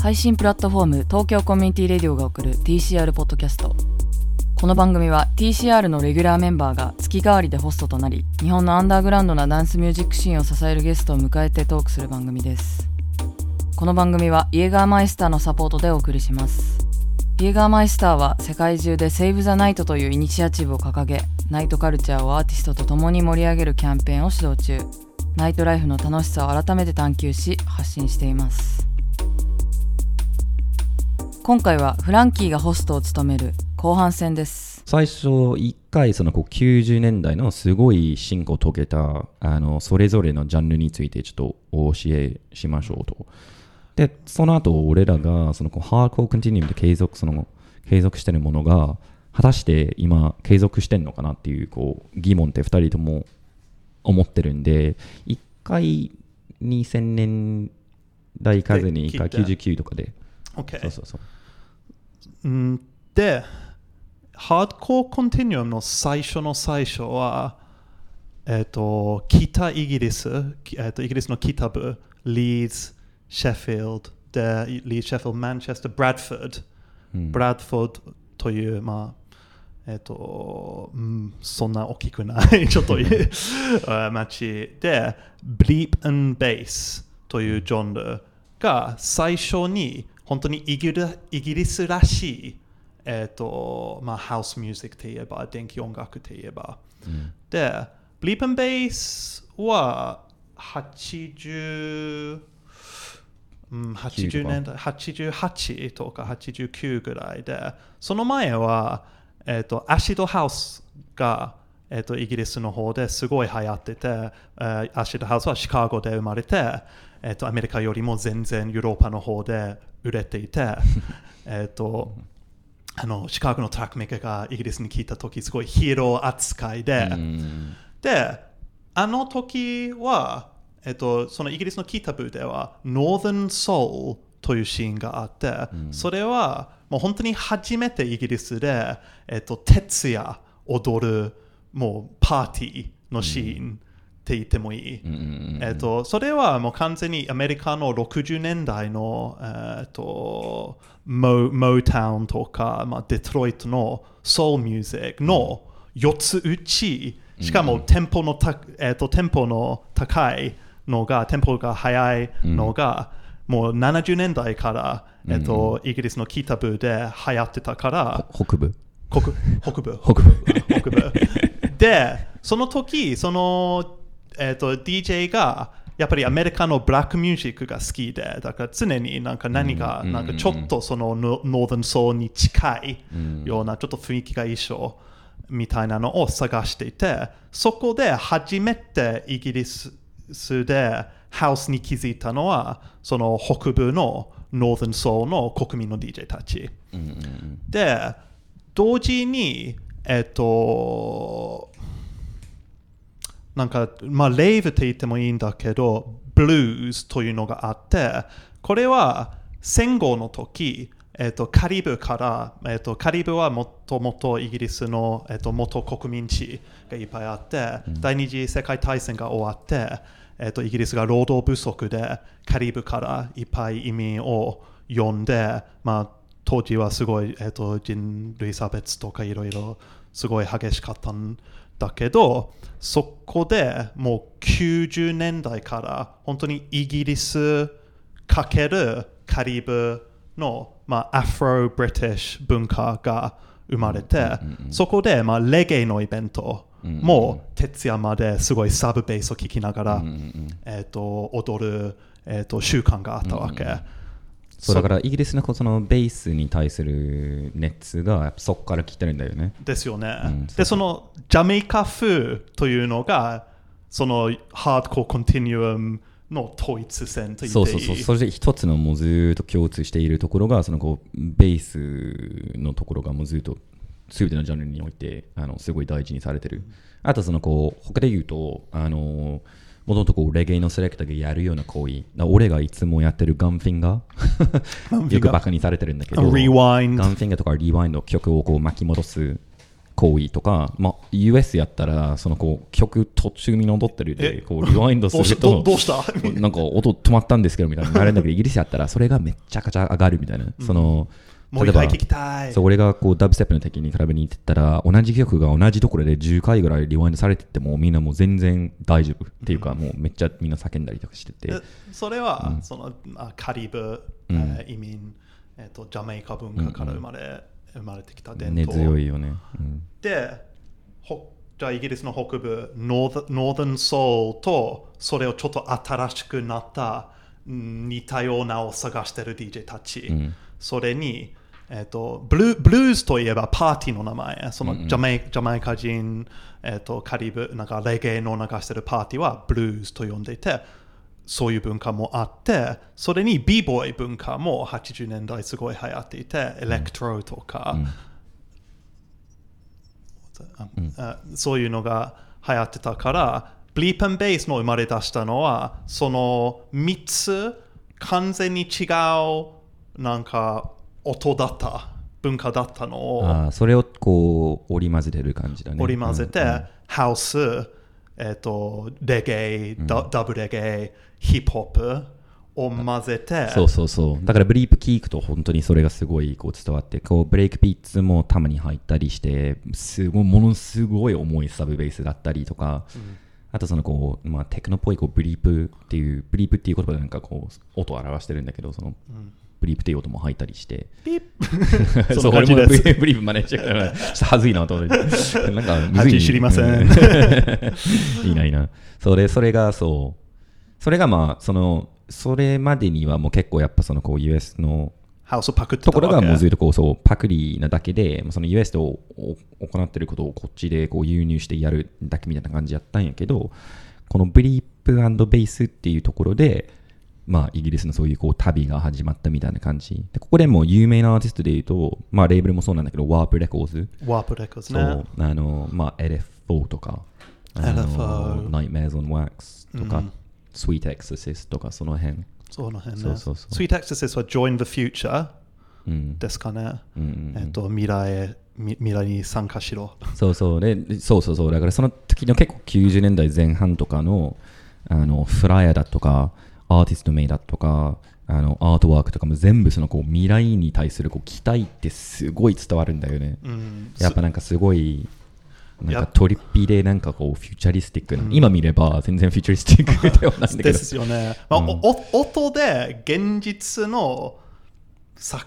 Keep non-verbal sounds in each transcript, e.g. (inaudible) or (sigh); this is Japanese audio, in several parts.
配信プラットフォーム東京コミュニティレディオが送る TCR ポッドキャスト。この番組は TCR のレギュラーメンバーが月替わりでホストとなり日本のアンダーグラウンドなダンスミュージックシーンを支えるゲストを迎えてトークする番組です。この番組はイエガーマイスターのサポートでお送りします。イエガーマイスターは世界中でセーブ・ザ・ナイトというイニシアチブを掲げナイトカルチャーをアーティストと共に盛り上げるキャンペーンを指導中。ナイトライフの楽しさを改めて探求し発信しています。今回はフランキーがホストを務める後半戦です。最初1回そのこう90年代のすごい進歩を遂げたあのそれぞれのジャンルについてちょっとお教えしましょうと。で、その後俺らがそのこうハードコーコンティニウムで継続その継続してるものが果たして今継続してんのかなっていうこう疑問って2人とも思ってるんで1回2000年代数に1回で聞い99とかで。OK そうそうそう。うんで、ハードコーコンティニュアムの最初の最初は、えっ、と、北イギリス、きえっ、と、イギリスの北部、リーズ、シェフィールド、で、リーズ、シェフィールド、マンチェスター、ブラッドフォード、うん。ブラッドフォードという、まあ、えっ、と、うん、そんな大きくない、(laughs) ちょっとあ (laughs) 街で、ブリープアンベースというジャンルが最初に本当にイギリイギリスらしい、えっ、と、まあ、ハウスミュージックといえば、電気音楽といえば。で、ブリープアンベースは80、うん、80年代、88とか89ぐらいで、その前は、えっ、と、アシドハウスが、えっ、と、イギリスの方ですごい流行ってて、えーアシドハウスはシカゴで生まれて、えっ、と、アメリカよりも全然ヨーロッパの方で売れていて、(laughs) えっと、あの、シカゴのトラックメーカーがイギリスに来た時、すごいヒーロー扱いで、うん。で、あの時は、えっと、そのイギリスの北部では、Northern Soul というシーンがあって、それはもう本当に初めてイギリスで、えっと、徹夜踊る、もうパーティーのシーンって言ってもいい。うん。うんうんえっと、それはもう完全にアメリカの60年代の、えっと、モモータウンとか、まあ、デトロイトのソウルミュージックの4つ打ち、しかもテンポのた、えっと、テンポの高いのが、テンポが速いのが、もう70年代から、えっと、イギリスの北部で流行ってたから、北部？北北部。(laughs) 北部。北部。でその時その、えー、と DJ がやっぱりアメリカのブラックミュージックが好きでだから常になんか何かなんかちょっとそのノノーザンソーに近いようなちょっと雰囲気が一緒みたいなのを探していてそこで初めてイギリスでハウスに気づいたのはその北部のノーザンソーの国民の DJ たち。で、同時に、えっと、なんか、まあ、レイブって言ってもいいんだけど、ブルーズというのがあって、これは戦後の時、えっと、カリブから、えっと、カリブはもともとイギリスの、えっと、元国民地がいっぱいあって、第二次世界大戦が終わって、えっと、イギリスが労働不足でカリブからいっぱい移民を呼んで、まあ、当時はすごい、えっと、人類差別とかいろいろすごい激しかったんだけどそこでもう90年代から本当にイギリスかけるカリブの、まあ、アフロ・ブリティッシュ文化が生まれて、そこで、まあ、レゲエのイベントも徹夜まですごいサブベースを聴きながら、えっと踊る、えっと習慣があったわけ。そうだからイギリスのそのベースに対する熱がそこから来てるんだよね。ですよね。うんで、そのジャメイカ風というのが、そのハードコーコンティニュアムの統一戦と言っていい。そうそうそう。それで一つのもうずーっと共通しているところがそのこうベースのところがもうずっと全てのジャンルにおいてあのすごい大事にされてる。あとそのこう他で言うとあのもともとこうレゲエのセレクターがやるような行為。だ俺がいつもやってるガンフィンガー。よくバカにされてるんだけど。ガンフィンガーとかリワインド曲をこう巻き戻す行為とか、まあ、US やったらそのこう曲途中に戻ってるえ？でこうリワインドするとど (laughs) どうした？なんか音止まったんですけどみたいななるんだけどイギリスやったらそれがめっちゃくちゃ上がるみたいな、そのもう一回聞きたい。そう俺がこうダブステップの時にクラブに行ってたら同じ曲が同じところで10回ぐらいリワインドされててもみんなもう全然大丈夫っていうか、もうめっちゃみんな叫んだりとかしてて、えそれは、そのあカリブ、えー移民、えーと、ジャメイカ文化から生まれ,、生まれてきた伝根統、強いよね、うん。でほじゃあイギリスの北部ノーザノーザンソウルとそれをちょっと新しくなったうん似たようなを探してる DJ たち、ん。それに、えー、とブルーブルースといえばパーティーの名前。そのジャメイ,、ジャマイカ人、えー、とカリブなんかレゲエの流してるパーティーはブルースと呼んでいてそういう文化もあってそれに b ボーイ文化も80年代すごい流行っていてエレクトロとか、ああそういうのが流行ってたからブリープンベースの生まれ出したのはその3つ完全に違うなんか音だった文化だったのを。あーそれをこう織り交ぜてる感じだね。織り交ぜて、うんハウス、えっとレゲエ、ダダブレゲエヒップホップを混ぜて。そうそうそう。だからブリープ聞くと本当にそれがすごいこう伝わってこうブレイクビーツもたまに入ったりしてすごいものすごい重いサブベースだったりとか、あとそのこう、まあ、テクノっぽいこうブリープっていうブリープっていう言葉でなんかこう音を表してるんだけどその、ブリープっていう音も入ったりして。ピッ (laughs) そそうん俺も (laughs) ブリープ真似しちゃうからちょっと恥ずいなと思って。なんかむずい恥知りません。うい。(laughs) いないいな。それそれがそう。それがまあそのそれまでにはもう結構やっぱそのこう US のハウスをパクところがもうずっとこうそうパクリなだけで、その US とお行ってることをこっちでこう輸入してやるだけみたいな感じやったんやけど、このブリープベースっていうところで、まあイギリスのそういうこう旅が始まったみたいな感じ。でここでも有名なアーティストで言うと、まあレーベルもそうなんだけど、 Warp Records、Warp Records そねう、あの、まあ LFO とか、LFO Nightmares on Wax とか、うん。Sweet Exorcist とかその辺。その辺ね。そうそうそう。Sweet Exorcist は Join the Future うん。ですかね、うんえっと未来へみ未来に参加しろ。そうそう。でそうそうそう。だからその時の結構90年代前半とかのあのフライヤーだとかアーティスト名だとかあのアートワークとかも全部そのこう未来に対するこう期待ってすごい伝わるんだよね、うん。やっぱなんかすごいなんかトリッピーでなんかこうフューチャリスティックな、今見れば全然フューチャリスティックではないんだけでどすよね、まあおお音で現実の境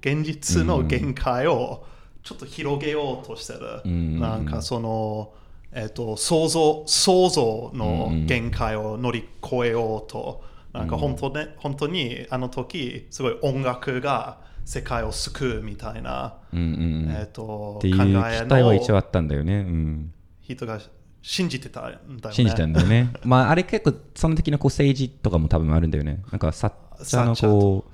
現実の限界をちょっと広げようとしてる、ん。なんかその、えっと想像想像の限界を乗り越えようと、なんか本当,、ね、本当にあの時すごい音楽が世界を救うみたいな、うんうんうんえっとっていう考え期待は一応のあったんだよね、うん、人が信じてたんだよね。信じたんだよね。まあ、あれ結構、その時のこう政治とかも多分あるんだよね。なんか、サッチャーのこ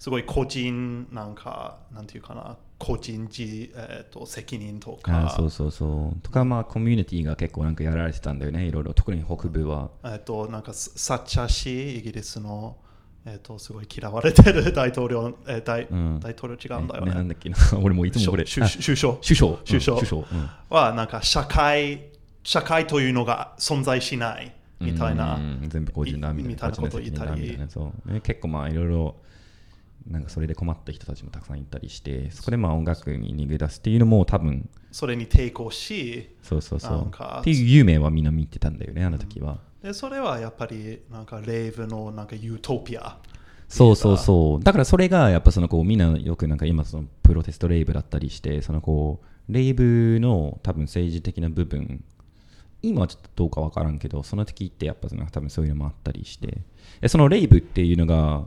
すごい個人なんかなんていうかな個人自、えー、と責任とう、かあそうそうそう。とか、まあ、コミュニティが結構なんかやられてたんだよね。いろいろ、特に北部は。えー、となんかササッチャー氏イギリスの、えー、とすごい嫌われてる (laughs) 大統領、えー大ん大統領違うんだよねなんね。だっけな。(laughs) 俺もいつもこれ。首相首相。首相 (laughs) うん首相。うんはなんか社会社会というのが存在しないみたいな。うん全部個人だみたいなみたいなことを言ったりね結構まあいろいろなんかそれで困った人たちもたくさんいたりしてそこでまあ音楽に逃げ出すっていうのも多分それに抵抗しそうそうそう。っていう有名はみんな見てたんだよねあの時は、でそれはやっぱりなんかレイブのなんかユートピア。そうそうそう。だからそれがやっぱそのこうみんなよくなんか今そのプロテストレイブだったりしてそのこうレイブの多分政治的な部分今はちょっとどうかわからんけどその時ってやっぱその多分そういうのもあったりして。えそのレイブっていうのが、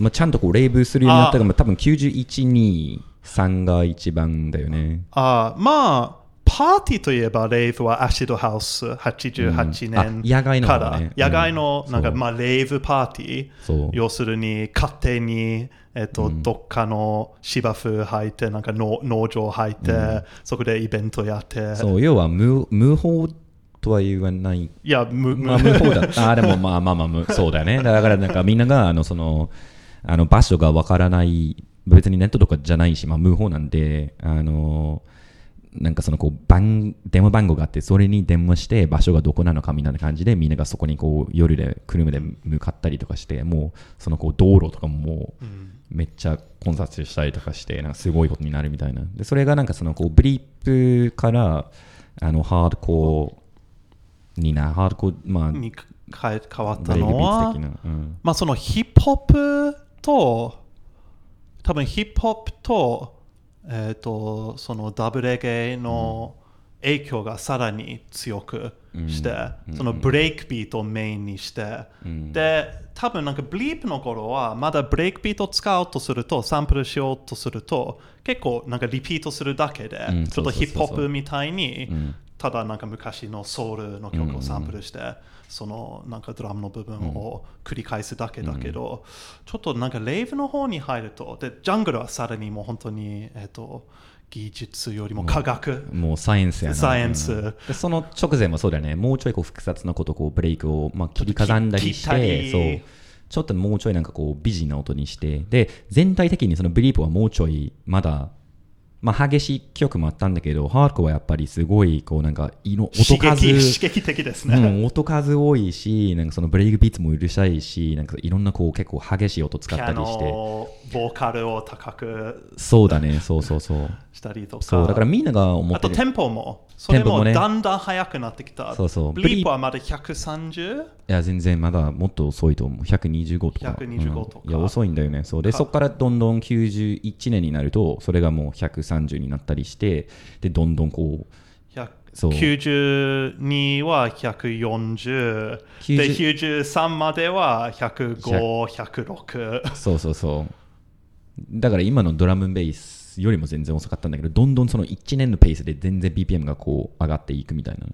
まあ、ちゃんとこうレイブするようになったのが多分912が一番だよね。あまあ、パーティーといえば、レイブはアシドハウス88うん。あ年野外のから、方ね野外のうんなん。か、まあ、レイブパーティー、要するに勝手に、えっとどっかの芝生入って、なんか農農場入って、そこでイベントやって、そう要は無無法とは言わない。いや、む、まあ、無法だ。った。あ、でもまあまあまあ無、そうだよね。だからなんかみんなが、あの、その、あの、場所がわからない、別にネットとかじゃないし、まあ無法なんで、あの、なんかそのこう番電話番号があってそれに電話して場所がどこなのかみたいな感じでみんながそこにこう夜で車で向かったりとかしてもうそのこう道路とかももうめっちゃ混雑したりとかしてなんかすごいことになるみたいな。でそれがなんかそのこうブリップからあのハードコーになハードコーまあに変え変わったのはうん、まあそのヒップホップと多分ヒップホップと,、えー、とそのダブレゲの影響がさらに強くして、そのブレイクビートをメインにして、で多分なんかブリープの頃はまだブレイクビートを使おうとするとサンプルしようとすると結構なんかリピートするだけで、うん。ちょっとヒップホップみたいに、んただなんか昔のソウルの曲をサンプルして、そのなんかドラムの部分を繰り返すだけだけど、ちょっとなんかレイブの方に入るとでジャングルはさらにもう本当に、えっと技術よりも科学、もうサイエンスやな。サイエンス。うん。でその直前もそうだよね。もうちょいこう複雑なことこうブレイクを、まあ、切り刻んだりして、り。そう。ちょっともうちょいなんかこう美人な音にして、で、全体的にそのブリープはもうちょいまだ、まあ激しい曲もあったんだけど、ハードコアはやっぱりすごいこうなんか色刺音数、激刺激的ですね。うん、音数多いし、なんかそのブレイクビーツもうるさいし、なんかいろんなこう結構激しい音使ったりして。ノ、ボーカルを高くそうだね、そうそうそう。したりとか。そう、だからみんなが思ってる。あとテンポも、それもだんだん速くなってきた。そうそうブリープはまだ 130? いや、全然まだもっと遅いと思う。125とか。125とかうんいや、遅いんだよね。そう。で、かそこからどんどん91年になると、それがもう130になったりして、で、どんどんこう、100そう92は140で90 93までは105、106そうそうそう。だから今のドラムベースよりも全然遅かったんだけど、どんどんその1年のペースで全然 BPM がこう上がっていくみたいな。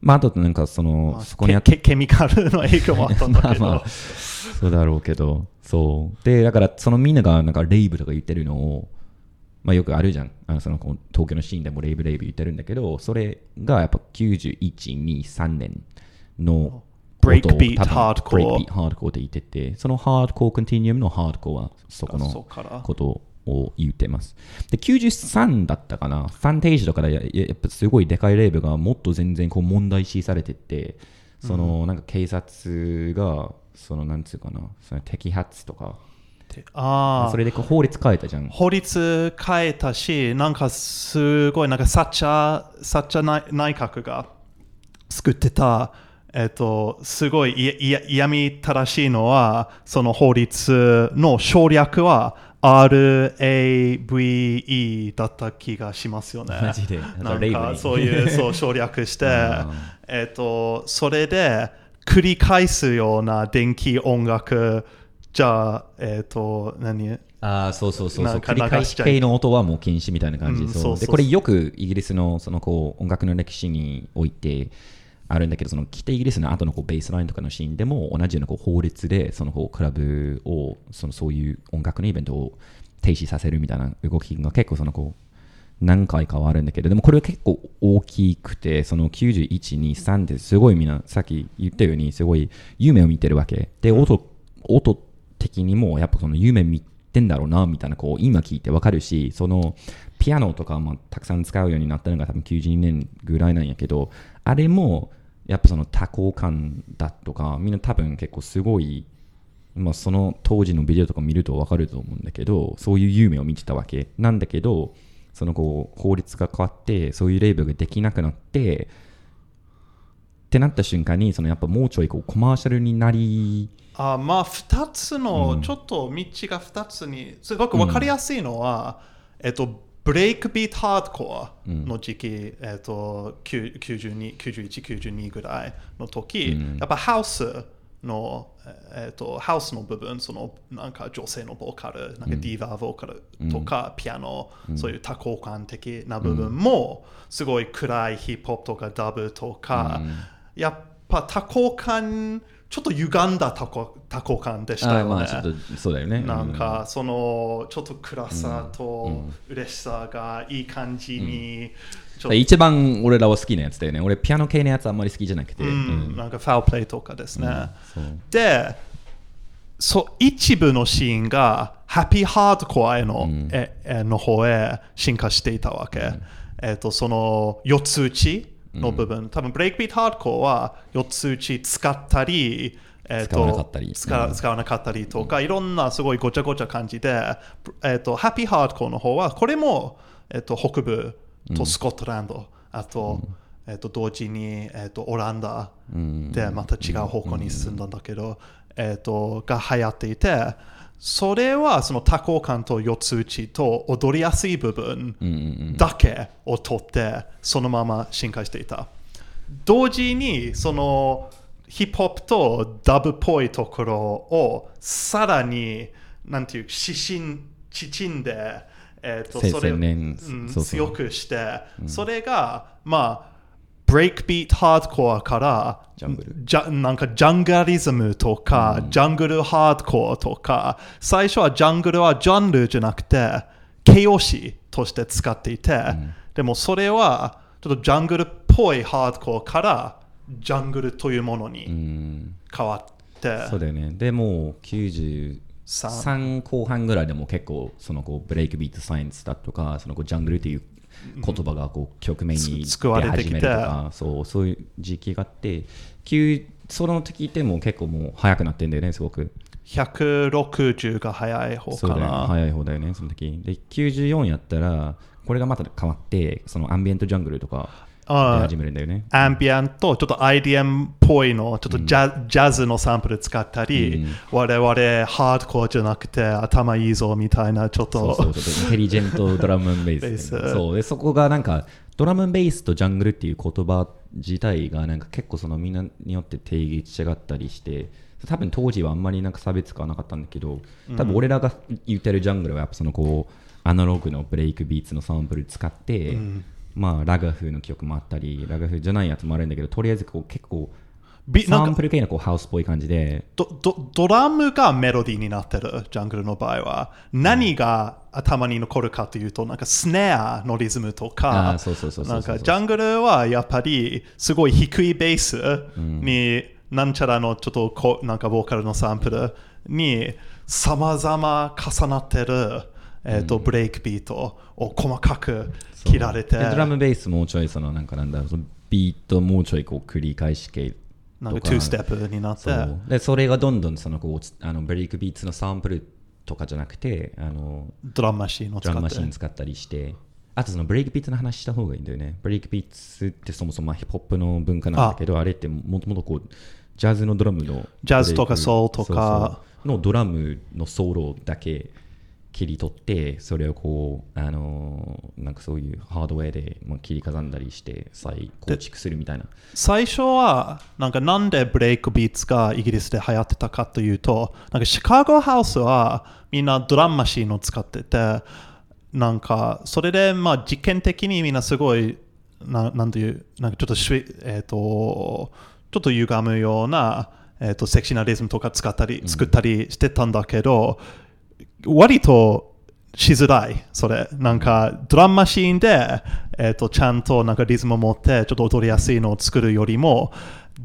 まあ、あとなんかその、そこにあっケケケミカルの影響もあったんだけど、(laughs) まあまあそうだろうけど、そう。で、だから、そのみんながなんかレイブとか言ってるのを、まあよくあるじゃん。あのその東京のシーンでもレイブレイブ言ってるんだけど、それがやっぱ91、2、3年のブレイクビートハードコーって言ってて、そのハードコアコンティニウムのハードコアはそこそのことを言ってます。で、93だったかな、ファンテージとかでやっぱすごいでかいレイブがもっと全然こう問題視されてて、そのなんか警察が、そのなんつうかな、その摘発とか、ああそれでこう法律変えたじゃん。法律変えたし、なんかすごい、なんかサッチャー、サッチャー内内閣が作ってた、えっと、すごいいや嫌み正しいのは、その法律の省略は RAVE だった気がしますよね。マジでなんかそういう、そう (laughs) 省略してうん、えっと、それで繰り返すような電気音楽、じゃあ、えっと、何？ああ、そうそうそうそう。繰り返し系の音はもう禁止みたいな感じ。そうで、これよくイギリスのそのこう音楽の歴史においてあるんだけど、その北イギリスの後のこうベースラインとかのシーンでも同じようなこう法律でそのこうクラブをそのそういう音楽のイベントを停止させるみたいな動きが結構そのこう何回かはあるんだけど、でもこれは結構大きくて、その91、2、3ってすごいみんな、さっき言ったように、すごい夢を見てるわけ。で、音、音的にもやっぱその夢見てんだろうな、みたいな、こう、今聞いてわかるし、その、ピアノとかもたくさん使うようになったのが多分92年ぐらいなんやけど、あれも、やっぱその多幸感だとか、みんな多分結構すごい、まあ、その当時のビデオとか見ると分かると思うんだけどそういう夢を見てたわけ。なんだけどそのこう法律が変わってそういうレーベルができなくなってってなった瞬間にそのやっぱもうちょいこうコマーシャルになりあまあ2つの、ちょっと道が2つにすごく分かりやすいのは、えっとブレイクビートハードコアの時期、えっと9 92 91、92ぐらいの時、やっぱハウスの、えっとハウスの部分、そのなんか女性のボーカル、なんかディーバーボーカルとか、ピアノ、そういう多幸感的な部分も、すごい暗いヒップホップとかダブとか、やっぱ多幸感、ちょっと歪んだ多幸多幸感でしたよね。まあちょっとそうだよね。なんかそのちょっと暗さと嬉しさがいい感じに一番俺らは好きなやつだよね。俺ピアノ系のやつあんまり好きじゃなくて、うん。なんかファウルプレイとかですね。で、そう一部のシーンがハッピーハードコアへの,、ええの方へ進化していたわけ。えっとその4つ打ちの部分、多分ブレイクビートハードコアは4つ打ち使ったり、えっと使わなかったり。うん。使使わなかったりとか、いろんなすごいごちゃごちゃ感じで、えっとハッピーハードコアの方はこれも、えっと北部とスコットランド、あと、えっと同時に、えっとオランダでまた違う方向に進んだんだけど、えっとが流行っていてそれはその多幸感と四つ打ちと踊りやすい部分だけを取ってそのまま進化していた。同時にそのヒップホップとダブっぽいところをさらになんていう指針縮んで、えー、とせそれ洗練うんそうそう。強くして、それがまあブレイクビートハードコアからジャングル。じゃなんかジャンガリズムとか、ジャングルハードコアとか最初はジャングルはジャンルじゃなくて形容詞として使っていて、でもそれはちょっとジャングルっぽいハードコアからジャングルというものうにん。変わって、そうだよね。でもう93後半ぐらいでも結構そのこうブレイクビートサイエンスだとかそのこうジャングルっていう言葉がこう局面に出始めるとかそうそういう時期があって急その時でも結構もう早くなってんだよねすごく。160が早い方そうだよねかな。早い方だよねその時。で94やったらこれがまた変わってそのアンビエントジャングルとか始めるんだよね。アンビアント、ちょっと IDM っぽいの、ちょっとジャ,、ジャズのサンプル使ったり、我々ハードコアじゃなくて頭いいぞみたいな、ちょっと。そうそうそうインテリジェントドラムンベースベース。そう。でそこがなんかドラムンベースとジャングルっていう言葉自体がなんか結構そのみんなによって定義違ったりして多分当時はあんまりなんか差別化はなかったんだけど多分俺らが言ってるジャングルはやっぱそのこうアナログのブレイクビーツのサンプル使って、まあラガフの曲もあったりラガフじゃないやつもあるんだけどとりあえずこう結構サンプル系のこうハウスっぽい感じで。ドドドラムがメロディーになってる、ジャングルの場合は。何が頭に残るかというと、なんかスネアのリズムとあかジャングルはやっぱりすごい低いベースに、なんちゃらのちょっとこうなんかボーカルのサンプルに様々重なってる、えーとブレイクビートを細かく切られて、でドラムベースもうちょいそのなんかなんだろうビートもうちょいこう繰り返し系なんかとか。2ステップになって、でそれがどんどんそのこうつあのブレイクビーツのサンプルとかじゃなくてあのドラムマシンを使ドラムマって。シン使ったりして。あとそのブレイクビーツの話した方がいいんだよね。ブレイクビーツってそもそもまあヒップホップの文化なんだけどあ。れってもともとこうジャズのドラムのジャズとかソウルとか。のドラムのソロだけ切り取ってそれをこうあのーなんかそういうハードウェアでまあ切り刻んだりして再構築するみたいな。最初はなんかなんでブレイクビーツがイギリスで流行ってたかというとなんかシカゴハウスはみんなドラムマシンを使っててなんかそれでまあ実験的にみんなすごいななんていうなんかちょっとしゅ、えー、とちょっと歪むような、えー、とセクシーなリズムとか使ったり作ったりしてたんだけど、割としづらい、それ。なんか、ドラムマシーンで、えっ、と、ちゃんとなんかリズムを持って、ちょっと踊りやすいのを作るよりも、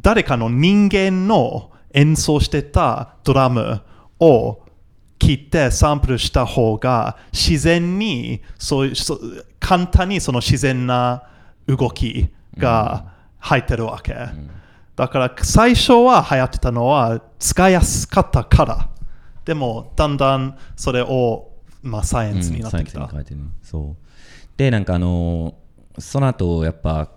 誰かの人間の演奏してたドラムを切ってサンプルした方が自然にそういうそう簡単にその自然な動きが入ってるわけ、だから最初は流行ってたのは使いやすかったからでもだんだんそれを、まあ、サイエンスになってきた、うんサイエンスに変えてる。そう。でなんかあのーその後やっぱ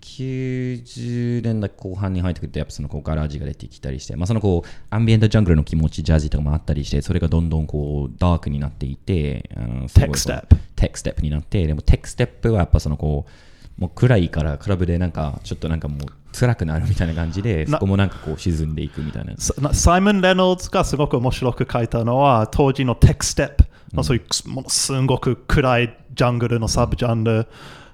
90年代後半に入ってくるとやっぱそのこうガラージが出てきたりして、まあ、そのこうアンビエントジャングルの気持ちジャズとかもあったりしてそれがどんどんこうダークになっていてあのすごいこう Tech step techstep になってでも techstep はやっぱそのこうもう暗いからクラブでなんかちょっとなんかもう辛くなるみたいな感じでなそこもなんかこう沈んでいくみたいな。ササイモン・レノルズがすごく面白く書いたのは当時の techstep のそういうものすごく暗いジャングルのサブジャンル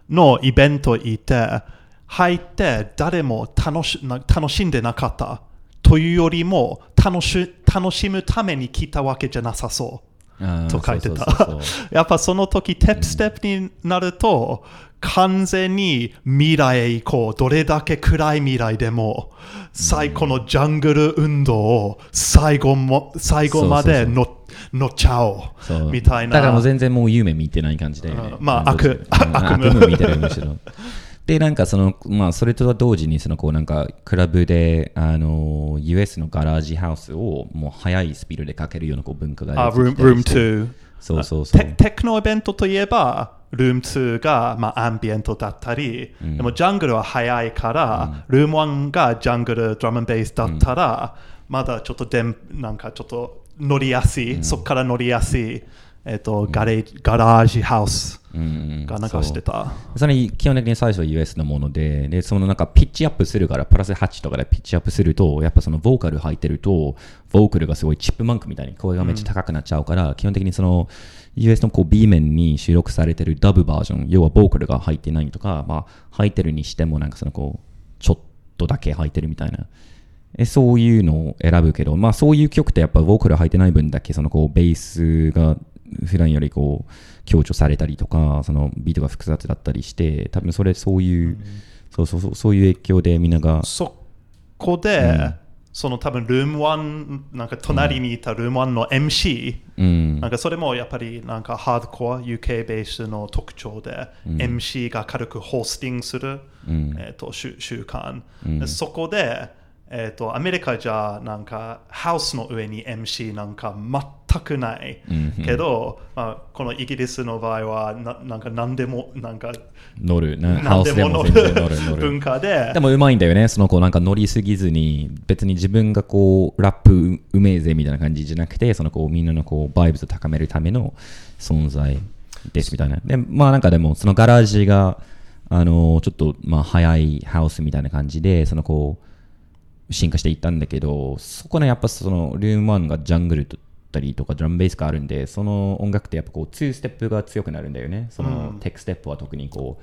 のイベントにいて入って誰も楽しな楽しんでなかったというよりも楽し楽しむために来たわけじゃなさそうと書いてた。やっぱその時、テップステップになると、完全に未来へ行こう。どれだけ暗い未来でも、最高のジャングル運動を最後も最後まで乗乗っちゃおそうう。みたいな。だからもう全然もう夢見てない感じで、うんまあ悪うん悪夢悪夢見てるむしろ。で、なんかその、まあ、それと同時に、その、こう、なんか、クラブで、あの、US のガラージハウスを、もう、速いスピードでかけるような、こう、文化があ、出て room, room して。2。そうそうそう。テテクノイベントといえば、ルーム2が、まあ、アンビエントだったり、でもジャングルは早いから、ルーム1がジャングル、ドラムベースだったら、まだちょっとでんなんかちょっと乗りやすい、そこから乗りやすい、えっとガレージガラージハウスうんうんが流してた。それ基本的に最初は US のもので、で、そのなんかピッチアップするから、プラス8とかでピッチアップすると、やっぱそのボーカル入ってると、ボーカルがすごいチップマンクみたいに声がめっちゃ高くなっちゃうから、基本的にその US のこう B 面に収録されてるダブバージョン、要はボーカルが入ってないとか、まあ入ってるにしてもなんかそのこう、ちょっとだけ入ってるみたいな。えそういうのを選ぶけど、まあそういう曲ってやっぱボーカル入ってない分だけそのこうベースが普段よりこう強調されたりとか、そのビートが複雑だったりして、多分それそういう、そうそうそう、そういう影響でみんなが、そこで、その多分ルーム1、なんか隣にいたルーム1の MC、うん、なんかそれもやっぱりなんかハードコア UK ベースの特徴で、MC が軽くホースティングする、えー、と習習慣、でそこで、えー、とアメリカじゃなんかハウスの上に MC なんか全くない、けど、まあ、このイギリスの場合はななんか何でもなんか乗る、何ウスででも乗る。文る。化で。でもうまいんだよね、そのこうなんか乗りすぎずに、別に自分がこうラップうめえぜみたいな感じじゃなくて、そのこうみんなのこうバイブスを高めるための存在ですみたいな。で、まあなんかでもそのガラージが、あのちょっとまあ早いハウスみたいな感じで、そのこう、進化していったんだけど、そこのやっぱそのルーム1がジャングルだったりとかドラムベースがあるんで、その音楽ってやっぱこう2ステップが強くなるんだよね。そのテクステップは特にこ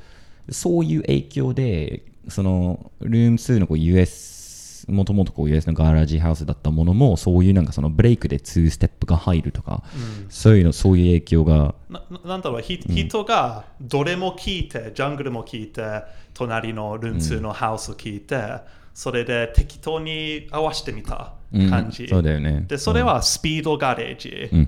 う、そういう影響で、そのルーム2のこう US、もともとこう US のガラージハウスだったものも、そういうなんかそのブレイクで2ステップが入るとか、そういうの、そういう影響が、なななんだろう、ひ人がどれも聞いて、ジャングルも聞いて、隣のルーム2のハウスを聞いて、それで適当に合わせてみた感じ。うん。そうだよね。で、それはスピードガレージうん、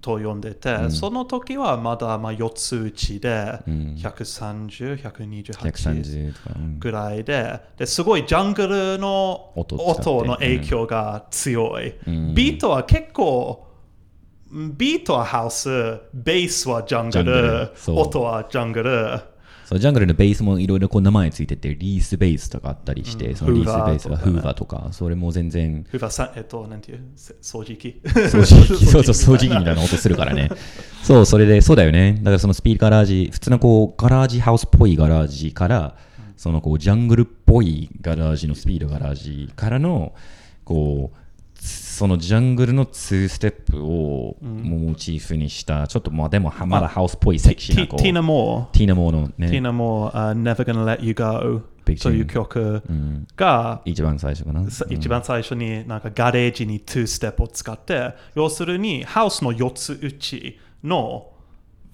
と呼んでて、その時はまだまあ4つ打ちで、130、128 130とか、うん。ぐらいでですごいジャングルの音の影響が強い、ん。ビートは結構ビートはハウスベースはジャングル音はジャングルそうジャングルのベースもいろいろこう名前ついてて、リースベースとかあったりして、そのリースベースがフフーバーとか、それも全然、フーバーさえっとなんていう？せ掃除機？(laughs) 掃除機、そうそう、掃除機みたいな音するからね。(laughs) そう、それで、そうだよね。だからそのスピーカラージ、普通のこう、ガラージハウスっぽいガラージから、そのこう、ジャングルっぽいガラージのスピードガラージからの、こう、そのジャングルの2ステップをモチーフにした、ちょっとまあでもはまだハウスっぽいセクシーなこう、ティーナ・モーティーナモーのね、ティーナ・モー、uh, Never Gonna Let You Go という曲が、一番最初かな。さ一番最初になんかガレージに2ステップを使って、要するにハウスの4つ打ちの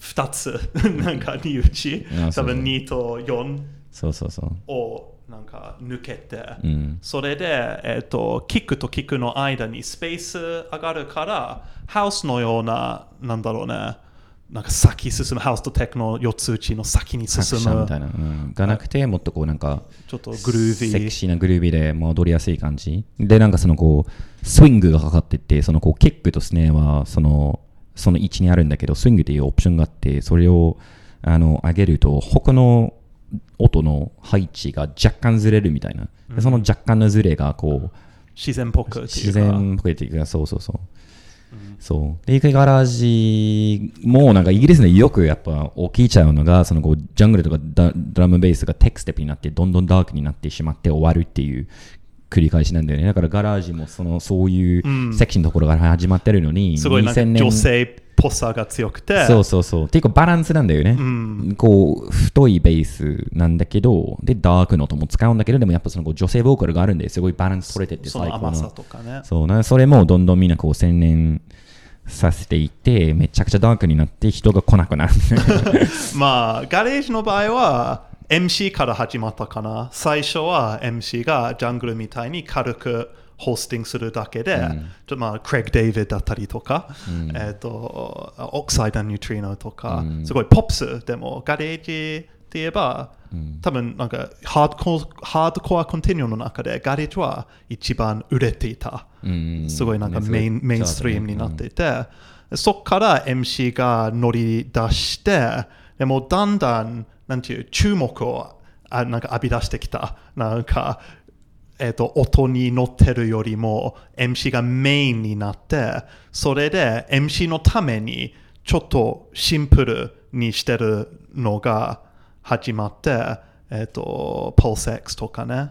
2つ、(laughs) なんか2打ち。あ、そうそう。多分2と4そうそうそう。をなんか抜けて、ん。それで、えっとキックとキックの間にスペース上がるから、ハウスのような、なんだろうね、なんか先進む、ハウスとテクノ4つ打ちの先に作進む。者みたいな、うん、がなくて、もっとこうなんか、ちょっとグルービセクー。シーなグルービーで戻りやすい感じ。で、なんかそのこう、スイングがかかってて、そのこう、キックとスネアは、その、その位置にあるんだけど、スイングっていうオプションがあって、それを、あの、上げると、他の音の配置が若干ずれるみたいな。でその若干のずれが、こう、自然っぽくっていうか自然っぽいっていうか、そうそうそう。そう。で、ガラージもなんかイギリスでよくやっぱ起きちゃうのが、そのこう、ジャングルとかダドラムベースがテクステップになって、どんどんダークになってしまって終わるっていう繰り返しなんだよね。だからガラージもその、そういうセクションのところから始まってるのに、すごいなんか2000年女性っぽさが強くて、そうそうそう。っていうかバランスなんだよね。こう、太いベースなんだけど、で、ダークの音も使うんだけど、でもやっぱそのこう女性ボーカルがあるんで、すごいバランス取れてて最高の。甘さとかね。そうな、それもどんどんみんなこう洗練させていて、めちゃくちゃダークになって人が来なくなる。(laughs) まあ、ガレージの場合は MC から始まったかな。最初は MC がジャングルみたいに軽くホスティングするだけで、ちょっとまあ、クレイグ・デイビッドだったりとか、えっ、と、オクサイド・ニュートリノとか、すごいポップスでも、ガレージって言えば、多分なんかハードコアハードコアコンティニューの中でガレージは一番売れていた。うんすごいなんかねメイン,、そうメインストリームになっていて、そこから MC が乗り出して、でもだんだん、なんていう、注目をあなんか浴び出してきた。なんか、えっ、と、音に乗ってるよりも MC がメインになって、それで MC のためにちょっとシンプルにしてるのが始まって、えっ、と、Pulse X とかね、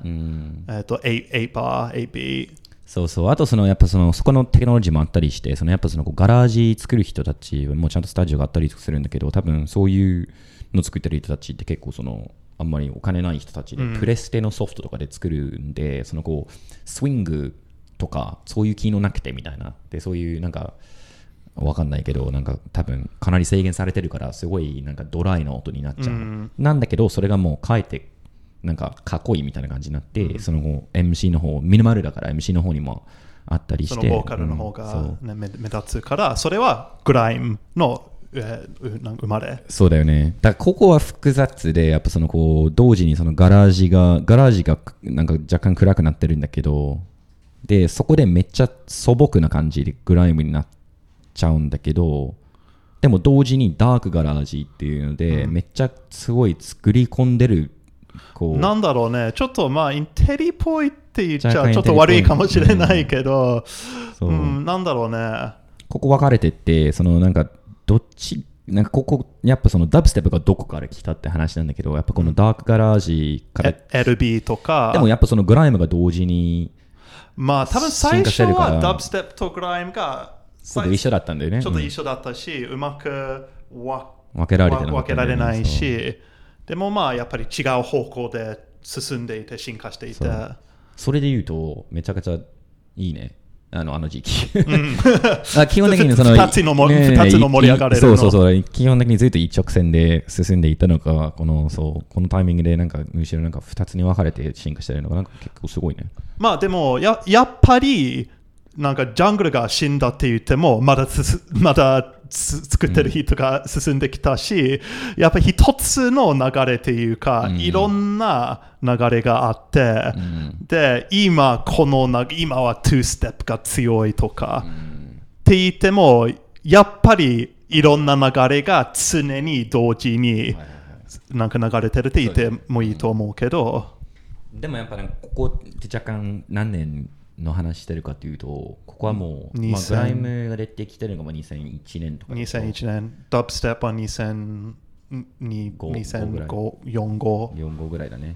えっ、と、8, 8 bar, 8 b そうそう。あと、その、やっぱその、そこのテクノロジーもあったりして、その、やっぱその、ガラージ作る人たちもちゃんとスタジオがあったりするんだけど、多分そういうの作ってる人たちって結構その、あんまりお金ない人たちで、プレステのソフトとかで作るんで、そのこう、スイングとか、そういう機能なくてみたいな。で、そういうなんか、わかんないけど、なんか多分かなり制限されてるから、すごいなんかドライな音になっちゃう。なんだけど、それがもうかえって、なんかかっこいいみたいな感じになって、その後 MC の方、ミニマルだから MC の方にもあったりして。そのボーカルの方が、うね目目立つから、それはグライムの、えーうなんか生まれ？そうだよね。だからここは複雑で、やっぱそのこう、同時にそのガラージが、ガラージがなんか若干暗くなってるんだけど、で、そこでめっちゃ素朴な感じでグライムになっちゃうんだけど、でも同時にダークガラージっていうので、めっちゃすごい作り込んでる、こう、なんだろうね、ちょっとまあ、インテリっぽいって言っちゃちょっと悪いかもしれないけど、うん、なんだろうね。ここ分かれてって、そのなんか、どっち、なんかここ、やっぱそのダブステップがどこから来たって話なんだけど、やっぱこのダークガラージから、え LB とか、でもやっぱそのグライムが同時に、まあ、多分最初はダブステップとグライムがちょっと一緒だったんだよね。ちょっとうん一緒だったし、うまくわ分けられてなね分けられないし、でもまあ、やっぱり違う方向で進んでいて、進化していて。それで言うと、めちゃくちゃいいね。あのあの時期。(laughs) あ基本的にその二つのつの盛り上がれるそのうそうそう。基本的にずっと一直線で進んでいったのが、このそうこのタイミングでなんかむしろなんか二つに分かれて進化してるのがなんか結構すごいね。まあでもや、やっぱり、なんかジャングルが死んだって言っても、まだ (laughs) まだつ作ってる人が進んできたし、やっぱり一つの流れっていうか、いろんな流れがあって、で、今このな、今は2ステップが強いとか、って言っても、やっぱりいろんな流れが常に同時になんか流れてるって言ってもいいと思うけど、でもやっぱね、ここって若干何年の話してるかというと、ここはもう、まあ、2000グライムが出てきてるのがまあ2001年とかでしょ。2001年、ダブステップは2002 2005、4、5。4号ぐらいだね、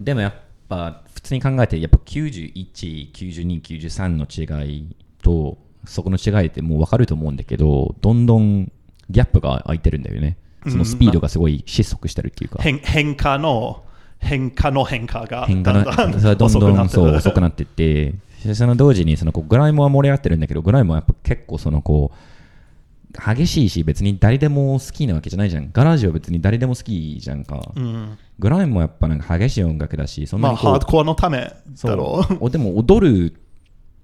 でもやっぱ普通に考えてやっぱ91、92、93の違いとそこの違いってもう分かると思うんだけどどんどんギャップが空いてるんだよね。そのスピードがすごい失速してるっていうか、変変化の変化の変化が変化のだんだどんどんそうる遅くなっていって。でその同時にそのこうグライムは盛り上がってるんだけどグライムはやっぱ結構そのこう激しいし別に誰でも好きなわけじゃないじゃん。ガラージは別に誰でも好きじゃんか、うん。グライムもやっぱなんか激しい音楽だしそんなまあハードコアのためだろう。おでも踊る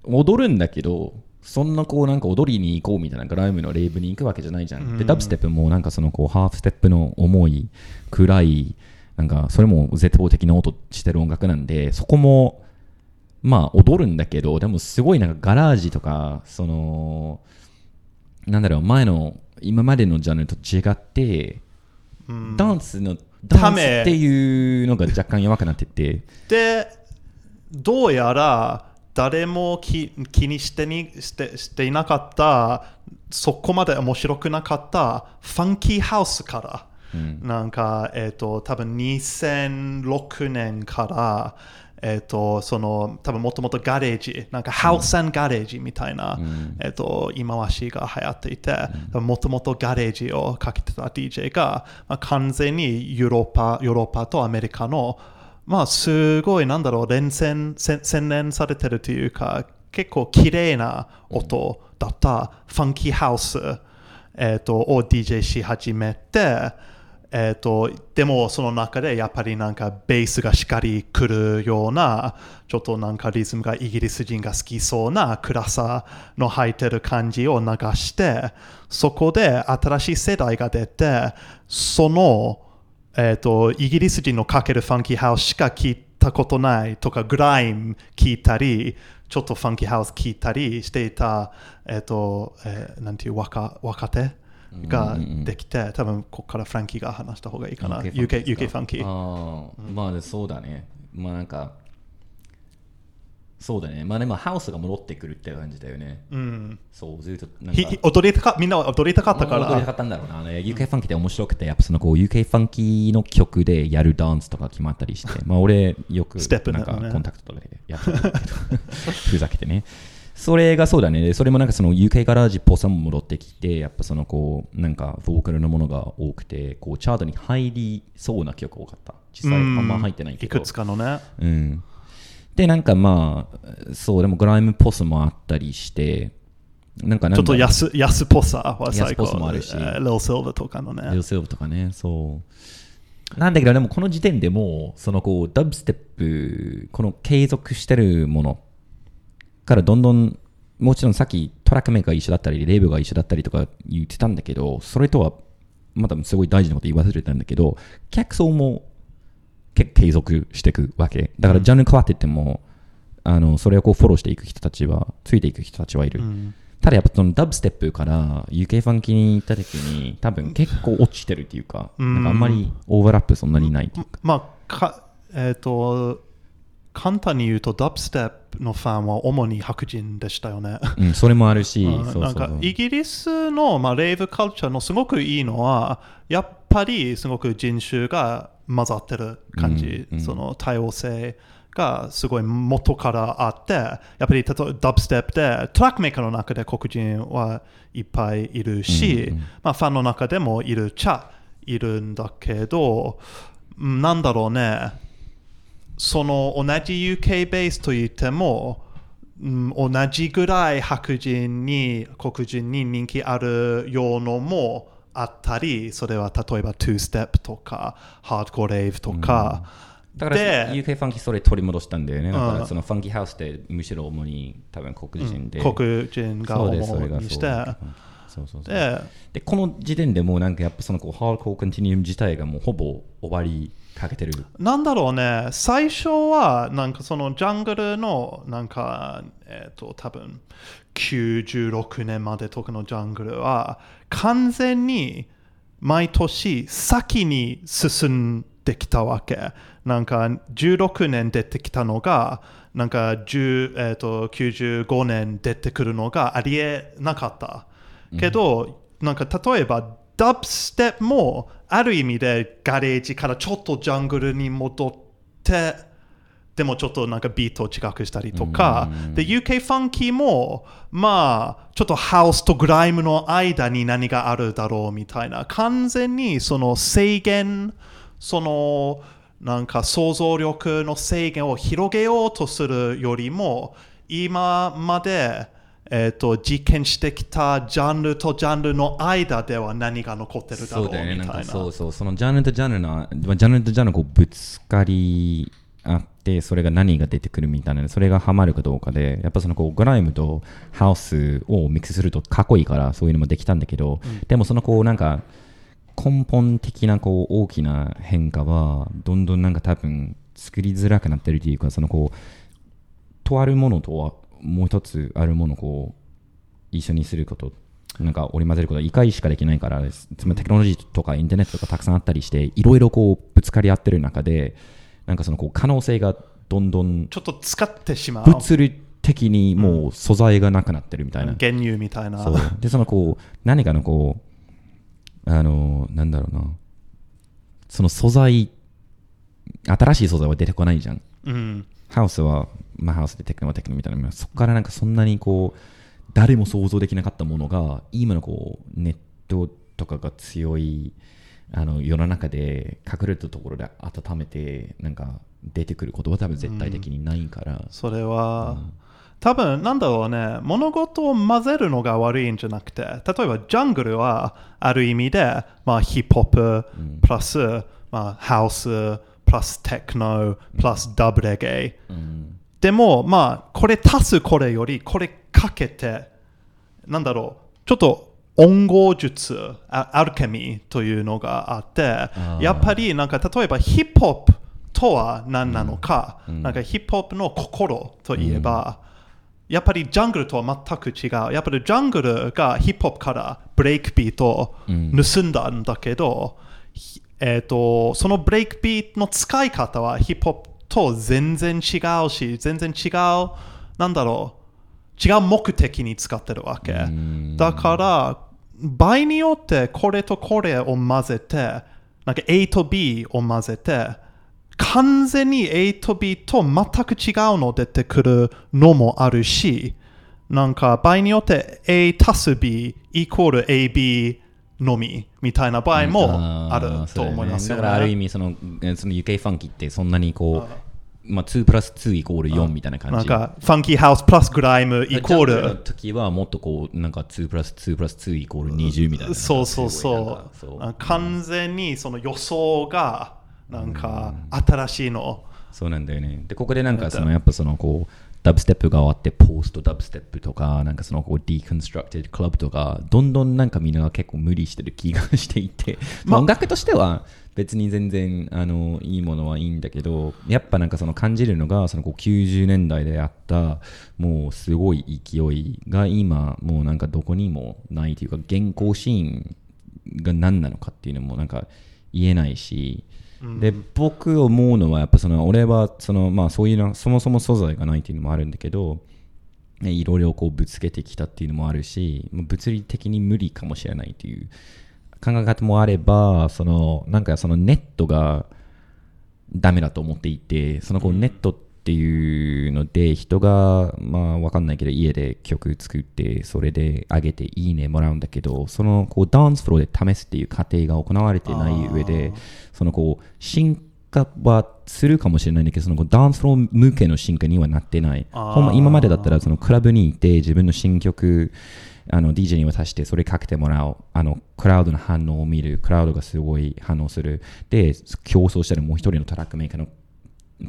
踊るんだけどそんなこうなんか踊りに行こうみたいなグライムのレイブに行くわけじゃないじゃん、でダブステップもなんかそのこうハーフステップの重い暗いなんかそれも絶望的な音してる音楽なんでそこもまあ踊るんだけどでもすごいなんかガラージとかそのなんだろう前の今までのジャンルと違って、ダンスのダンスっていうのが若干弱くなってって。でどうやら誰も気気にしてにしてしていなかったそこまで面白くなかったファンキーハウスから、なんかえっ、と多分2006年からえっ、とその多分もともとガレージなんかハウスガレージみたいな、えっ、と今はしが流行っていてもともとガレージをかけてた DJ が、まあ、完全にヨーロッパヨーロッパとアメリカのまあ、すごい、なんだろう、連戦、せ洗練されてるというか、結構綺麗な音だったファンキーハウス、えー、とを DJ し始めて、えー、とでもその中でやっぱりなんかベースがしっかり来るようなちょっとなんかリズムがイギリス人が好きそうな暗さの入ってる感じを流してそこで新しい世代が出てそのえー、とイギリス人のかけるファンキーハウスしか聞いたことないとかグライム聞いたりちょっとファンキーハウス聞いたりしていた、えーとえーなんていう若若手ができて、多分ここからフランキーが話した方がいいかな UK, UK ファンキーああ、まあそうだね。まあなんか、そうだね。まあでもハウスが戻ってくるって感じだよね。うんそう、ずっとなんか。踊りたか？みんなは踊りたかったか踊りたらかったんだろうな。ね UK ファンキーって面白くて、やっぱそのこう UK ファンキーの曲でやるダンスとか決まったりして、まあ俺よくステップなんかコンタクトとかでやってたけど、(laughs) ふざけてね。それがそうだね。それもなんかその UK ガラージっぽさも戻ってきて、やっぱそのこう、なんかボーカルのものが多くて、こうチャートに入りそうな曲多かった。実際あんま入ってないけど。いくつかのねうん。で、なんかまあ、そう、でもグライムっぽさもあったりして、なんかなんちょっと安安っぽさは最安っぽ高さもあるしえー Lil Silver とかのねレオセルブとかね、そう。なんだけど、でもこの時点でもう、そのこう、ダブステップ、この継続してるものからどんどん、もちろんさっきトラックメーカーが一緒だったり、レーブが一緒だったりとか言ってたんだけど、それとは、まだすごい大事なこと言わせてたんだけど、客層もけ継続していくわけ。だからジャンル変わってても、あの、それをこうフォローしていく人たちは、ついていく人たちはいる。ただやっぱそのダブステップから UK ファンキーに行った時に多分結構落ちてるっていうか、なんかあんまりオーバーラップそんなにないっていうか。まあかえっ、と簡単に言うとダブステップのファンは主に白人でしたよね。うん、それもあるし、なんかイギリスの、まあ、レイブカルチャーのすごくいいのはやっぱりすごく人種が混ざってる感じ、うんうん。その多様性がすごい元からあってやっぱり例えばダブステップでトラックメーカーの中で黒人はいっぱいいるし、うんうん。まあ、ファンの中でもいるっちゃいるんだけどうんなんだろうねその同じ UK ベースといっても、うん、同じぐらい白人に黒人に人気あるようのもあったりそれは例えば2ステップとかハードコーレイブとか、だからで UK ファンキーそれ取り戻したんだよね。だかうんらそのファンキーハウスってむしろ主に多分黒人で。黒人が主にしてそう。そうそうで、この時点でもうなんかやっぱそのこうハードコーコンティニウム自体がもうほぼ終わりかけてる。なんだろうね。最初はなんかそのジャングルのなんかえっ、と多分96年までとかのジャングルは完全に毎年先に進んできたわけ。なんか16年出てきたのがなんか10、えー、と95年出てくるのがありえなかった。けど、なんか例えばダブステップもある意味でガレージからちょっとジャングルに戻ってでもちょっとなんかビートを近くしたりとか、で UK ファンキーもまあちょっとハウスとグライムの間に何があるだろうみたいな。完全にその制限そのなんか想像力の制限を広げようとするよりも今までえー、と実験してきたジャンルとジャンルの間では何が残ってるだろうみたいな。そうね、なんかそうそう、そのジャンルとジャンルの、まあジャンルとジャンルのこうぶつかりあって、それが何が出てくるみたいな、それがハマるかどうかで、やっぱそのこうグライムとハウスをミックスするとかっこいいから、そういうのもできたんだけど、でもそのこうなんか、根本的なこう大きな変化は、どんどんなんか多分作りづらくなってるというか、そのこう、とあるものとはもう一つあるものをこう一緒にすることなんか織り交ぜることは1回しかできないからですつまりテクノロジーとかインターネットとかたくさんあったりしていろいろこうぶつかり合ってる中でなんかそのこう可能性がどんどんちょっと使ってしまう。物理的にもう素材がなくなってるみたいな、原乳みたいな。そうでそのこう何かのこうあのなんだろうなその素材新しい素材は出てこないじゃんうん。ハウスは、まあ、ハウスでテクノはテクノみたいな、そこからなんかそんなにこう、誰も想像できなかったものが、今のこう、ネットとかが強い、あの、世の中で隠れたところで温めて、なんか出てくることは多分絶対的にないから、それは、多分なんだろうね、物事を混ぜるのが悪いんじゃなくて、例えばジャングルはある意味で、まあ、ヒップホップ、プラス、まあ、ハウス、プラステクノ、プラスダブレゲイ。でも、まあ、これ足すこれより、これかけて、なんだろう、ちょっと音合術、アアルケミーというのがあって、ー。やっぱりなんか例えばヒップホップとは何なのか、なんかヒップホップの心といえば、やっぱりジャングルとは全く違う。やっぱりジャングルがヒップホップからブレイクビートを盗んだんだけど、ひえー、とそのブレイクビートの使い方はヒップホップと全然違うし、全然違う、なんだろう、違う目的に使ってるわけ。だから、場合によってこれとこれを混ぜて、なんか A と B を混ぜて、完全に A と B と全く違うの出てくるのもあるし、なんか場合によって A 足す B イコール AB のみみたいな場合もあると思いますよね。だからある意味そのえその UK ファンキーってそんなにこう、まあ、2プラス2イコール4みたいな感じなんか、ファンキーハウスプラスグライムイコール時はもっとこうなんか2プラス2プラス2イコール20みたいなそうそうそかそうう。完全にその予想が、なんか、新しいの。そうなんだよね。で、ここでなんかそのやっぱそのこう、ダブステップが終わって、ポストダブステップとか、なんかそのこう、ディコンストラクティドクラブとか、どんどんなんかみんなが結構無理してる気がしていて、まあ、音楽としては別に全然あのいいものはいいんだけど、やっぱなんかその感じるのが、そのこう90年代であった、もうすごい勢いが今、もうなんかどこにもないというか、現行シーンが何なのかっていうのもなんか言えないし、で僕思うのはやっぱその俺はそのまあそういうのそもそも素材がないっていうのもあるんだけどねいろいろこうぶつけてきたっていうのもあるし物理的に無理かもしれないという考え方もあればそのなんかそのネットがダメだと思っていてそのこうネットっていうので人がまあわかんないけど家で曲作ってそれで上げていいねもらうんだけどそのこうダンスフローで試すっていう過程が行われてない上でそのこう進化はするかもしれないんだけどそのこうダンスフロー向けの進化にはなってない。ほんま今までだったらそのクラブにいて自分の新曲あの DJ に渡してそれかけてもらう。あのクラウドの反応を見る。クラウドがすごい反応する。で競争したらもう一人のトラックメーカーの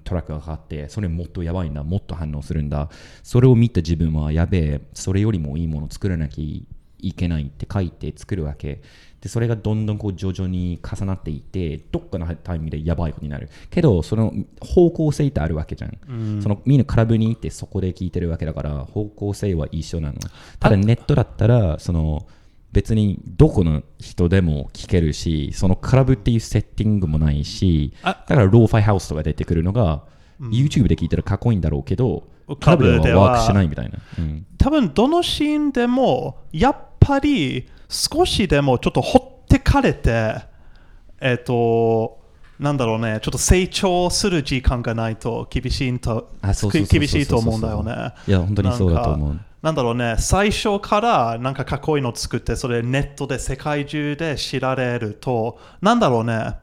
トラックがかかってそれもっとやばいんだもっと反応するんだ。それを見た自分はやべえそれよりもいいものを作らなきゃいけないって書いて作るわけ。でそれがどんどんこう徐々に重なっていってどっかのタイミングでやばいことになる。けどその方向性ってあるわけじゃん、そのみんなクラブに行ってそこで聞いてるわけだから方向性は一緒なの。ただネットだったらその別にどこの人でも聞けるしそのクラブっていうセッティングもないしだあからローファイハウスとか出てくるのが、YouTube で聞いたらかっこいいんだろうけどククララブブでは。ワークしないみたいな、うん。多分どのシーンでもやっぱり少しでもちょっとほってかれてえっ、となんだろうねちょっと成長する時間がないと厳しいと厳しいと思うんだよね。いや本当にそうだと思うなんだろうね最初からなんかかっこいいの作ってそれネットで世界中で知られるとなんだろうね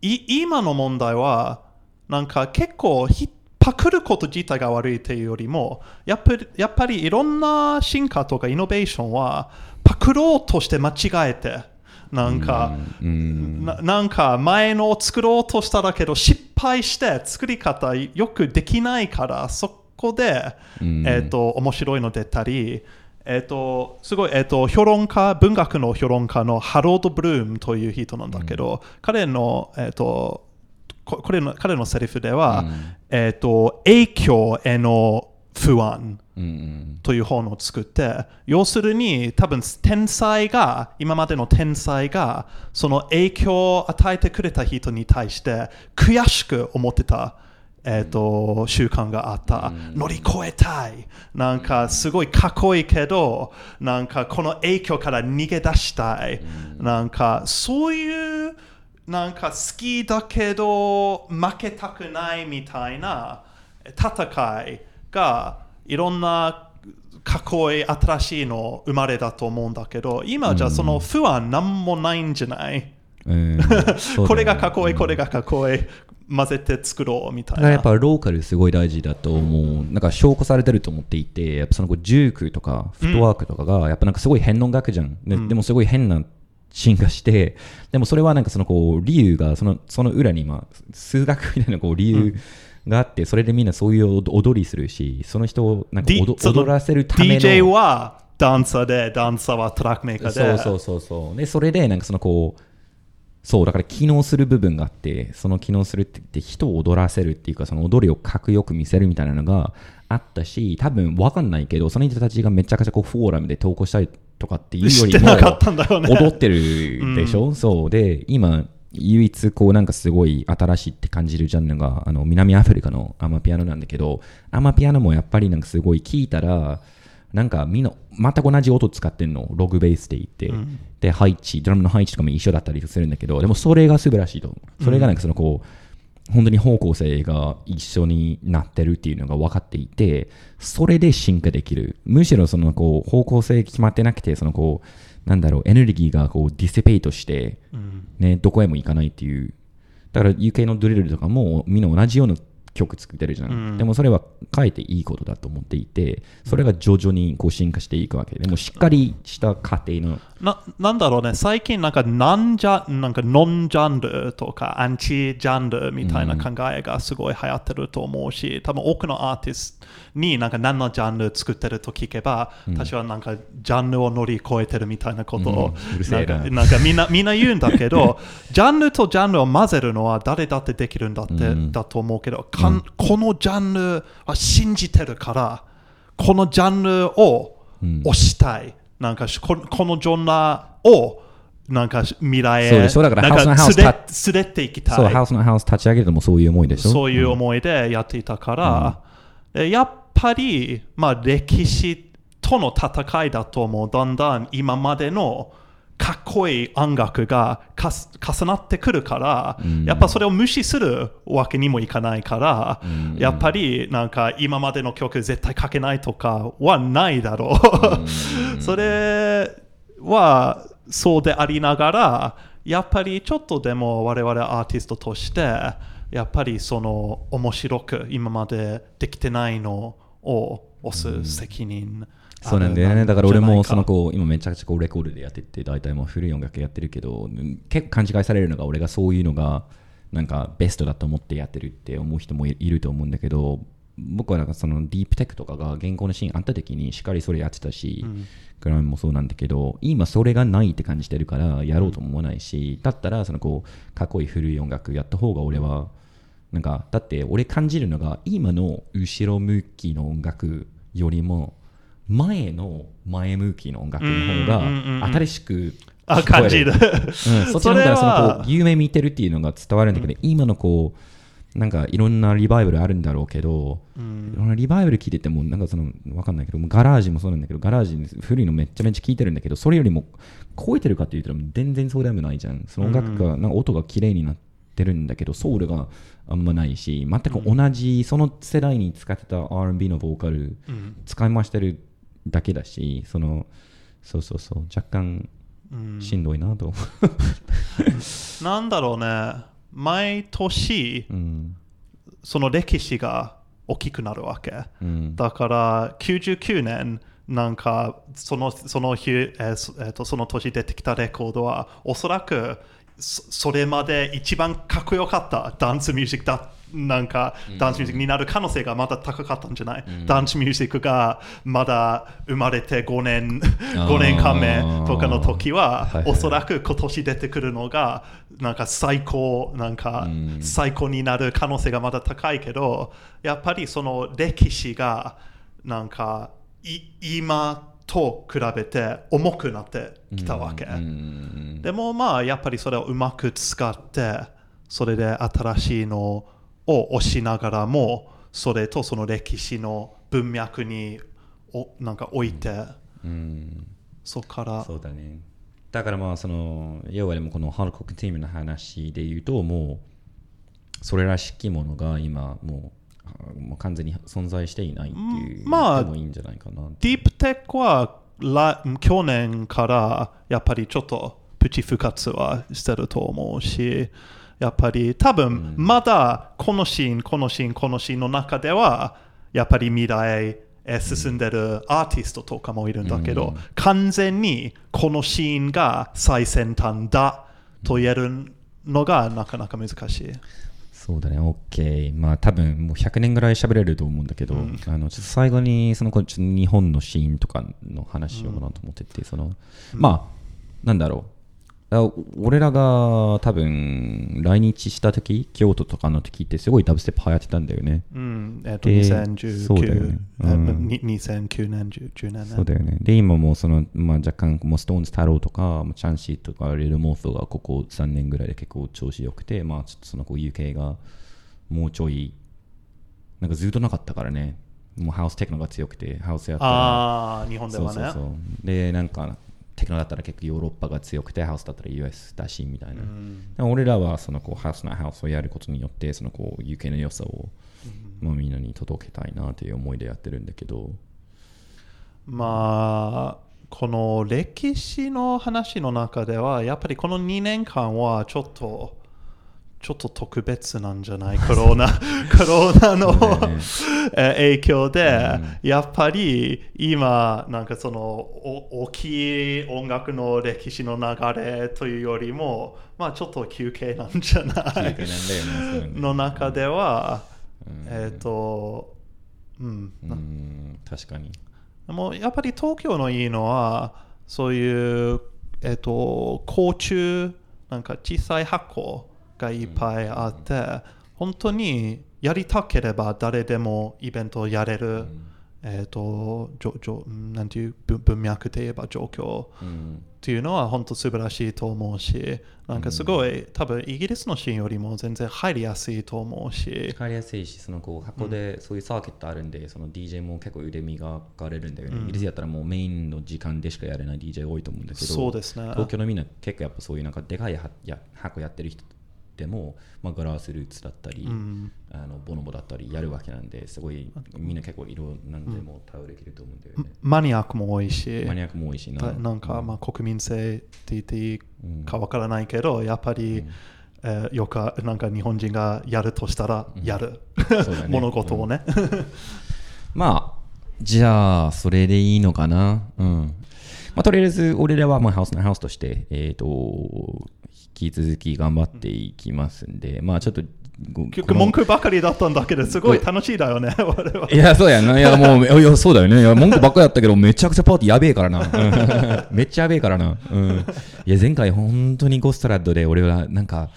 い今の問題はなんか結構ひパクること自体が悪いというよりもやっぱりやっぱりいろんな進化とかイノベーションはパクろうとして間違えてなんか、うんななんか前のを作ろうとしただけど失敗して作り方よくできないからそこで、うん。えっ、と面白いの出たりえっ、とすごい、えっと評論家文学の評論家のハロード・ブルームという人なんだけど、彼のえっ、とここれの彼のセリフでは、えっ、と影響への不安うんうん。という本を作って要するに多分天才が今までの天才がその影響を与えてくれた人に対して悔しく思ってた、えー、と習慣があった、乗り越えたい。なんかすごいかっこいいけどなんかこの影響から逃げ出したい、なんかそういうなんか好きだけど負けたくないみたいな戦いがいろんなかっこいい新しいの生まれだと思うんだけど今じゃその不安なんもないんじゃない、うん (laughs) これがかっこいいこれがかっこいい混ぜて作ろうみたいな。やっぱローカルすごい大事だと思う。なんか証拠されてると思っていて、やっぱそのこうジュークとかフットワークとかが、やっぱなんかすごい変の楽じゃん。ででもすごい変な進化して、でもそれはなんかそのこう理由が、そのその裏にまあ数学みたいなこう理由があって、それでみんなそういう踊りするし、その人をなんか踊踊らせるための。DJ はダンサーで、ダンサーはトラックメーカーで。そうそうそうそう。で、それで、なんかそのこう、そう、だから機能する部分があって、その機能するって言って人を踊らせるっていうか、その踊りをかっこよく見せるみたいなのがあったし、多分わかんないけど、その人たちがめちゃくちゃこうフォーラムで投稿したりとかっていうよりも。(laughs) 踊ってるでしょ、そう。で、今、唯一こうなんかすごい新しいって感じるジャンルがあの南アフリカのアマピアノなんだけどアマピアノもやっぱりなんかすごい聞いたらなんかみんな全く同じ音使ってんのログベースで言って、で配置ドラムの配置とかも一緒だったりするんだけどでもそれが素晴らしいと思う。それがなんかそのこう本当に方向性が一緒になってるっていうのが分かっていてそれで進化できる。むしろそのこう方向性決まってなくてそのこうなんだろうエネルギーがこうディセペイトして、ね、どこへも行かないっていう。だから UK のドリルとかもみんな同じような曲作ってるじゃん、でもそれは変えていいことだと思っていてそれが徐々にこう進化していくわけ。でもしっかりした過程のななんだろうね、最近なんかなんじゃなんかノンジャンルとかアンチジャンルみたいな考えがすごい流行ってると思うし、多分多くのアーティストになんか何のジャンル作ってると聞けば、私はなんかジャンルを乗り越えてるみたいなことを、な。んかみんな (laughs) みんな言うんだけど、ジャンルとジャンルを混ぜるのは誰だってできるんだって、だと思うけど、かん。このジャンルは信じてるから、このジャンルを推したい。なんかしここのジョンラをなんか未来へそうでしょだからなんハウスのハウス連れた連れて行きたい。そうハウスのハウス立ち上げるのもそういう思いでしょ？そういう思いでやっていたから、えやっぱり、まあ、歴史との戦いだと思う。だんだん今までのかっこいい音楽がかす重なってくるから、やっぱそれを無視するわけにもいかないから、やっぱりなんか今までの曲絶対書けないとかはないだろう。(laughs) それはそうでありながら、やっぱりちょっとでも我々アーティストとして、やっぱりその面白く今までできてないのを押す責任そうなんだよね。だから俺もそのこう今めちゃくちゃこうレコードでやってて大体もう古い音楽やってるけどうん結構勘違いされるのが俺がそういうのがなんかベストだと思ってやってるって思う人もいいると思うんだけど僕はなんかそのディープテックとかが原稿のシーンあった時にしっかりそれやってたし、グラムもそうなんだけど今それがないって感じてるからやろうとも思わないし、だったらそのこうかっこいい古い音楽やった方が俺はなんかだって俺感じるのが今の後ろ向きの音楽よりも前の前向きの音楽の方うんうんうんうんが新しくあ感じる。うん、(laughs) そっちの方がそのこう夢見てるっていうのが伝わるんだけど、今のこうなんかいろんなリバイバルあるんだろうけど、いろんなリバイバル聞いててもなんかそのわかんないけどガラージもそうなんだけどガラージ古いのめっちゃめっちゃ聞いてるんだけどそれよりも超えてるかって言ったら全然そうでもないじゃん。その音楽がなんか音が綺麗になってるんだけどソウルがあんまないし全く同じその世代に使ってた R&B のボーカル使い回してるだけだしそのそうそうそう若干しんどいなと。思 (laughs) なんだろうね。毎年、う、うん。その歴史が大きくなるわけ。うん。だから99年なんかそのその日、えーそえーとその年出てきたレコードはおそらくそそれまで一番かっこよかったダンスミュージックだなんかダンスミュージックになる可能性がまだ高かったんじゃない、ダンスミュージックがまだ生まれて5年あー。5年間目とかの時ははいはい。おそらく今年出てくるのがなんか最高なんかうん。最高になる可能性がまだ高いけどやっぱりその歴史がなんかい今と比べて重くなってきたわけ、うん。でもまあやっぱりそれをうまく使ってそれで新しいのを押しながらもそれとその歴史の文脈におなんか置いて、うん。そこから。そうだね。だからまあその要はでもこのハルコックチームの話で言うともうそれらしきものが今もうもう完全に存在していないっていうまあでもいいんじゃないかなディープテックは来去年からやっぱりちょっとプチ復活はしてると思うしやっぱり多分まだこのシーン、このシーン、このシーンの中では、やっぱり未来へ進んでるアーティストとかもいるんだけど、完全にこのシーンが最先端だと言えるのがなかなか難しい。そうだね、OK。まあ多分もう100年ぐらい喋れると思うんだけど、あのちょっと最後にそのこっと日本のシーンとかの話をもらおうと思ってて、そのまあなんだろう。あ俺らが多分来日した時京都とかの時ってすごいダブステップ流行ってたんだよね。うん、えっと、で2019そうだよねえうんに2009年、10 10年ね。そうだよね。で、今もその、まあ、若干、もうストーンズ太郎とか、チャンシーとか、レルモートがここ3年ぐらいで結構調子良くて、まあ、ちょっとそのこう UK がもうちょい、なんかずっとなかったからね。もうハウステクノが強くて、ハウスやったら、ああ、日本ではね。そうそうそう。で、なんか、テクノだったら結構ヨーロッパが強くて、ハウスだったら US だし、みたいな。でも俺らはそのこうハウスなハウスをやることによって、そのこう UK の良さを、まあ、みんなに届けたいなという思いでやってるんだけど、まあ、この歴史の話の中では、やっぱりこの2年間はちょっと、ちょっと特別なんじゃない？(laughs) コロナ、(laughs) コロナの、ね。(laughs) え影響で、やっぱり今、なんかそのお大きい音楽の歴史の流れというよりも、まあちょっと休憩なんじゃない？の中では、うん。えっ、と、うん、うん、確かに。でもやっぱり東京のいいのはそういう、えっと甲虫なんか小さい箱がいっぱいあって、本当にやりたければ誰でもイベントをやれる、えっとじょじょなんていう文文脈で言えば状況うん。っていうのは本当素晴らしいと思うしなんかすごい、多分イギリスのシーンよりも全然入りやすいと思うし。分かりやすいし、そのこう箱でそういうサーキットあるんで、その DJ も結構腕磨かれるんだよね。イギリスやったらもうメインの時間でしかやれない DJ 多いと思うんだけど、そうですね。東京のみんな結構やっぱそういうなんかでかいはや箱やってる人でも、まあ、ガラスルーツだったり、あのボノボだったりやるわけなんで、すごいみんな結構色なんでも対応できると思うんだよね。マニアックも多いしマニアックも多いしな。だなんか、まあ、国民性って言っていいかわからないけど、やっぱり、えーよくなんか日本人がやるとしたらやる、ね (laughs) 物事をね。(laughs) まあ、じゃあ、それでいいのかな？うん。まあ、とりあえず、俺らはまあハウスのハウスとして、えっ、と、引き続き頑張っていきますんで、まあ、ちょっとご、結局文句ばかりだったんだけど、すごい楽しいだよね、(laughs) 我々は。いや、そうやな。いや、もう、いや、そうだよね。いや、文句ばっかりやったけど、めちゃくちゃパーティーやべえからな。うんめっちゃやべえからな。うん。いや、前回本当にゴストラッドで、俺はなんか、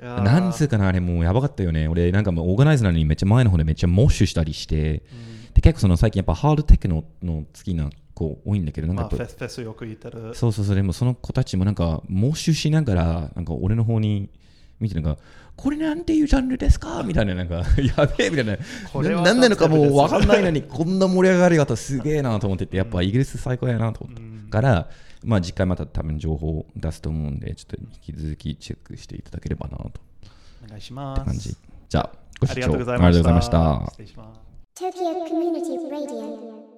なんつうかな、あれもうやばかったよね。俺、なんかもうオーガナイズなのにめっちゃ前の方でめっちゃモッシュしたりして、で結構その最近やっぱハードテクノの好きな子多いんだけど、なんかまあ、フェスフェスよく言ってる。そうそうそう、でもその子たちもなんか、モッシュしながら、なんか俺の方に見て、なんか、これなんていうジャンルですか？みたいな、なんか、(laughs) やべえみたいな。これはななんなのかもうわかんないのに。に、こんな盛り上がり方すげえなと思ってて、やっぱイギリス最高やなと思ったから、まあ次回また多分情報を出すと思うんで、ちょっと引き続きチェックしていただければなと。お願いしま感じす。。じゃあ、ご視聴ありがとうございままししたた。失礼します。Tokyo Community